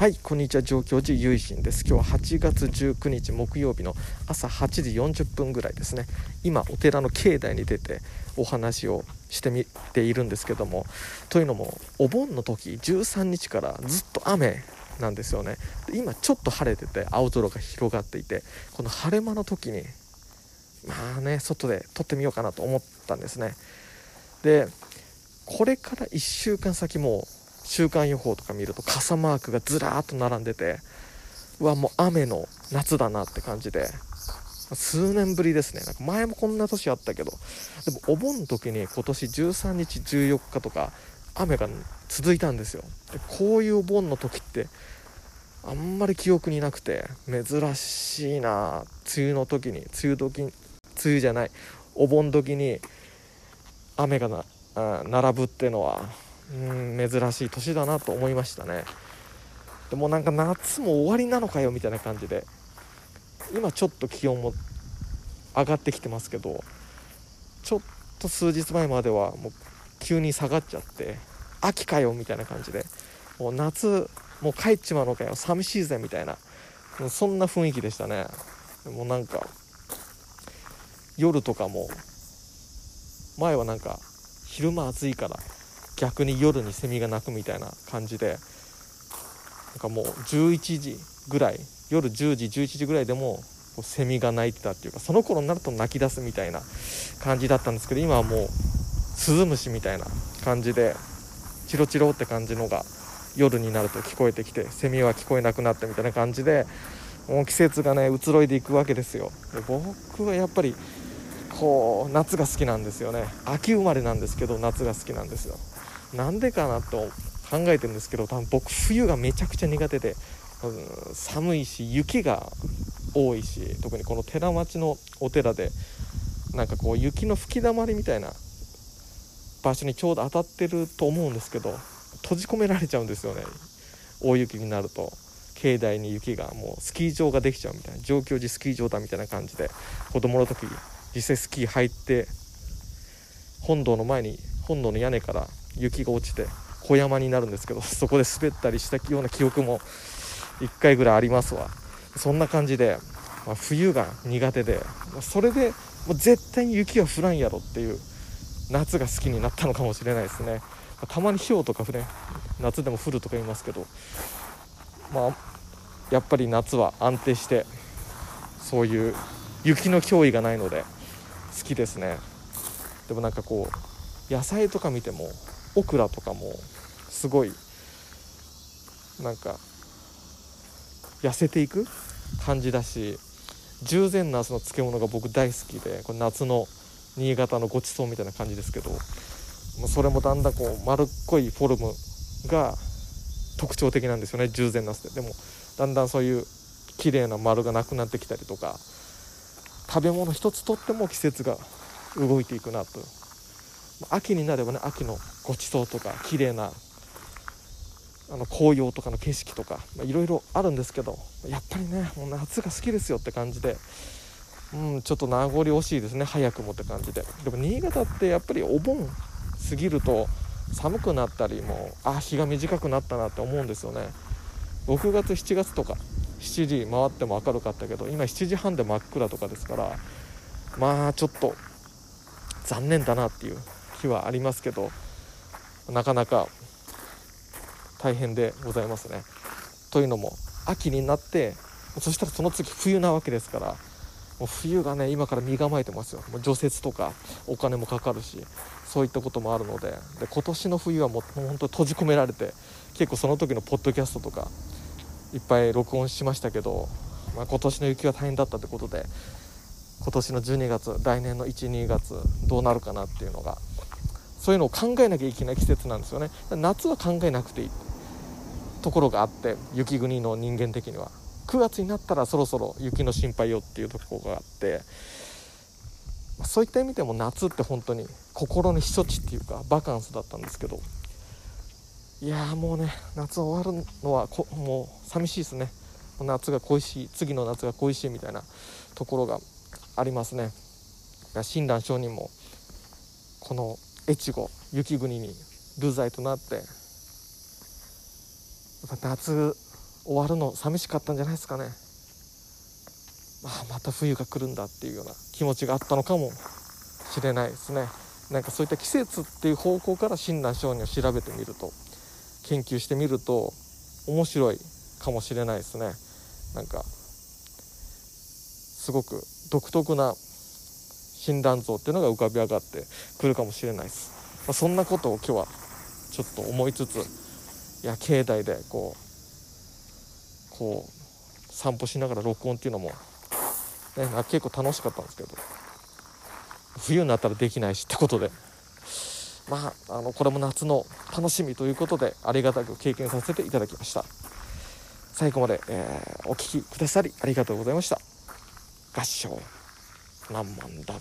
はいこんにちは上京寺ゆいしんです。今日は8月19日木曜日の朝8時40分ぐらいですね。今お寺の境内に出てお話をしてみているんですけどもというのもお盆の時13日からずっと雨なんですよね。今ちょっと晴れてて青空が広がっていてこの晴れ間の時にまあね外で撮ってみようかなと思ったんですね。でこれから1週間先も週間予報とか見ると傘マークがずらーっと並んでてうわもう雨の夏だなって感じで数年ぶりですね。なんか前もこんな年あったけどでもお盆の時に今年13日14日とか雨が続いたんですよ。でこういうお盆の時ってあんまり記憶になくて珍しいな梅雨の時に梅雨時梅雨じゃないお盆時に雨がな並ぶってのはうん珍しい年だなと思いましたね。でもなんか夏も終わりなのかよみたいな感じで今ちょっと気温も上がってきてますけどちょっと数日前まではもう急に下がっちゃって秋かよみたいな感じでもう夏もう帰っちまうのかよ寂しいぜみたいなそんな雰囲気でしたね。もうなんか夜とかも前はなんか昼間暑いから逆に夜にセミが鳴くみたいな感じでなんかもう11時ぐらい夜10時11時ぐらいでもセミが鳴いてたっていうかその頃になると泣き出すみたいな感じだったんですけど今はもうスズムシみたいな感じでチロチロって感じのが夜になると聞こえてきてセミは聞こえなくなってみたいな感じでもう季節がね移ろいでいくわけですよ。で僕はやっぱりこう夏が好きなんですよね。秋生まれなんですけど夏が好きなんですよ。なんでかなと考えてるんですけど多分僕冬がめちゃくちゃ苦手で、うん、寒いし雪が多いし特にこの寺町のお寺でなんかこう雪の吹きだまりみたいな場所にちょうど当たってると思うんですけど閉じ込められちゃうんですよね。大雪になると。境内に雪がもうスキー場ができちゃうみたいな上京寺スキー場だみたいな感じで子供の時実際スキー入って本堂の前に本堂の屋根から雪が落ちて小山になるんですけど そこで滑ったりしたような記憶も1回ぐらいありますわ。そんな感じで、まあ、冬が苦手で、まあ、それでもう絶対に雪は降らんやろっていう夏が好きになったのかもしれないですね、まあ、たまに氷とかね。夏でも降るとか言いますけどまあやっぱり夏は安定してそういう雪の脅威がないので好きですね。でもなんかこう野菜とか見てもオクラとかもすごいなんか痩せていく感じだし十全夏の漬物が僕大好きでこれ夏の新潟のごちそうみたいな感じですけどそれもだんだんこう丸っこいフォルムが特徴的なんですよね十全夏で。でもだんだんそういう綺麗な丸がなくなってきたりとか食べ物一つとっても季節が動いていくなと。秋になればね秋のごちそうとか綺麗なあの紅葉とかの景色とかいろいろあるんですけどやっぱりねもう夏が好きですよって感じでうんちょっと名残惜しいですね早くもって感じで。でも新潟ってやっぱりお盆過ぎると寒くなったりもうあ日が短くなったなって思うんですよね。6月7月とか7時回っても明るかったけど今7時半で真っ暗とかですからまあちょっと残念だなっていう日はありますけどなかなか大変でございますね。というのも秋になってそしたらその次冬なわけですからもう冬がね今から身構えてますよもう除雪とかお金もかかるしそういったこともあるのでで今年の冬はもう本当閉じ込められて結構その時のポッドキャストとかいっぱい録音しましたけど、まあ、今年の雪は大変だったってことで今年の12月来年の12月どうなるかなっていうのがそういうのを考えなきゃいけない季節なんですよね。夏は考えなくていい。ところがあって雪国の人間的には。9月になったらそろそろ雪の心配よっていうところがあって。そういった意味でも夏って本当に心の避暑地っていうかバカンスだったんですけど。いやもうね夏終わるのはもう寂しいですね。夏が恋しい次の夏が恋しいみたいなところがありますね。親鸞上人もこの越後雪国に流罪となって夏終わるの寂しかったんじゃないですかね。あまた冬が来るんだっていうような気持ちがあったのかもしれないですね。なんかそういった季節っていう方向から親鸞上人を調べてみると研究してみると面白いかもしれないですね。なんかすごく独特な診断像っていうのが浮かび上がってくるかもしれないです、まあ、そんなことを今日はちょっと思いつついや境内でこうこう散歩しながら録音っていうのも、ね、結構楽しかったんですけど冬になったらできないしってことで。まああのこれも夏の楽しみということでありがたく経験させていただきました。最後まで、えー、お聴きくださりありがとうございました。合唱。何万ダブ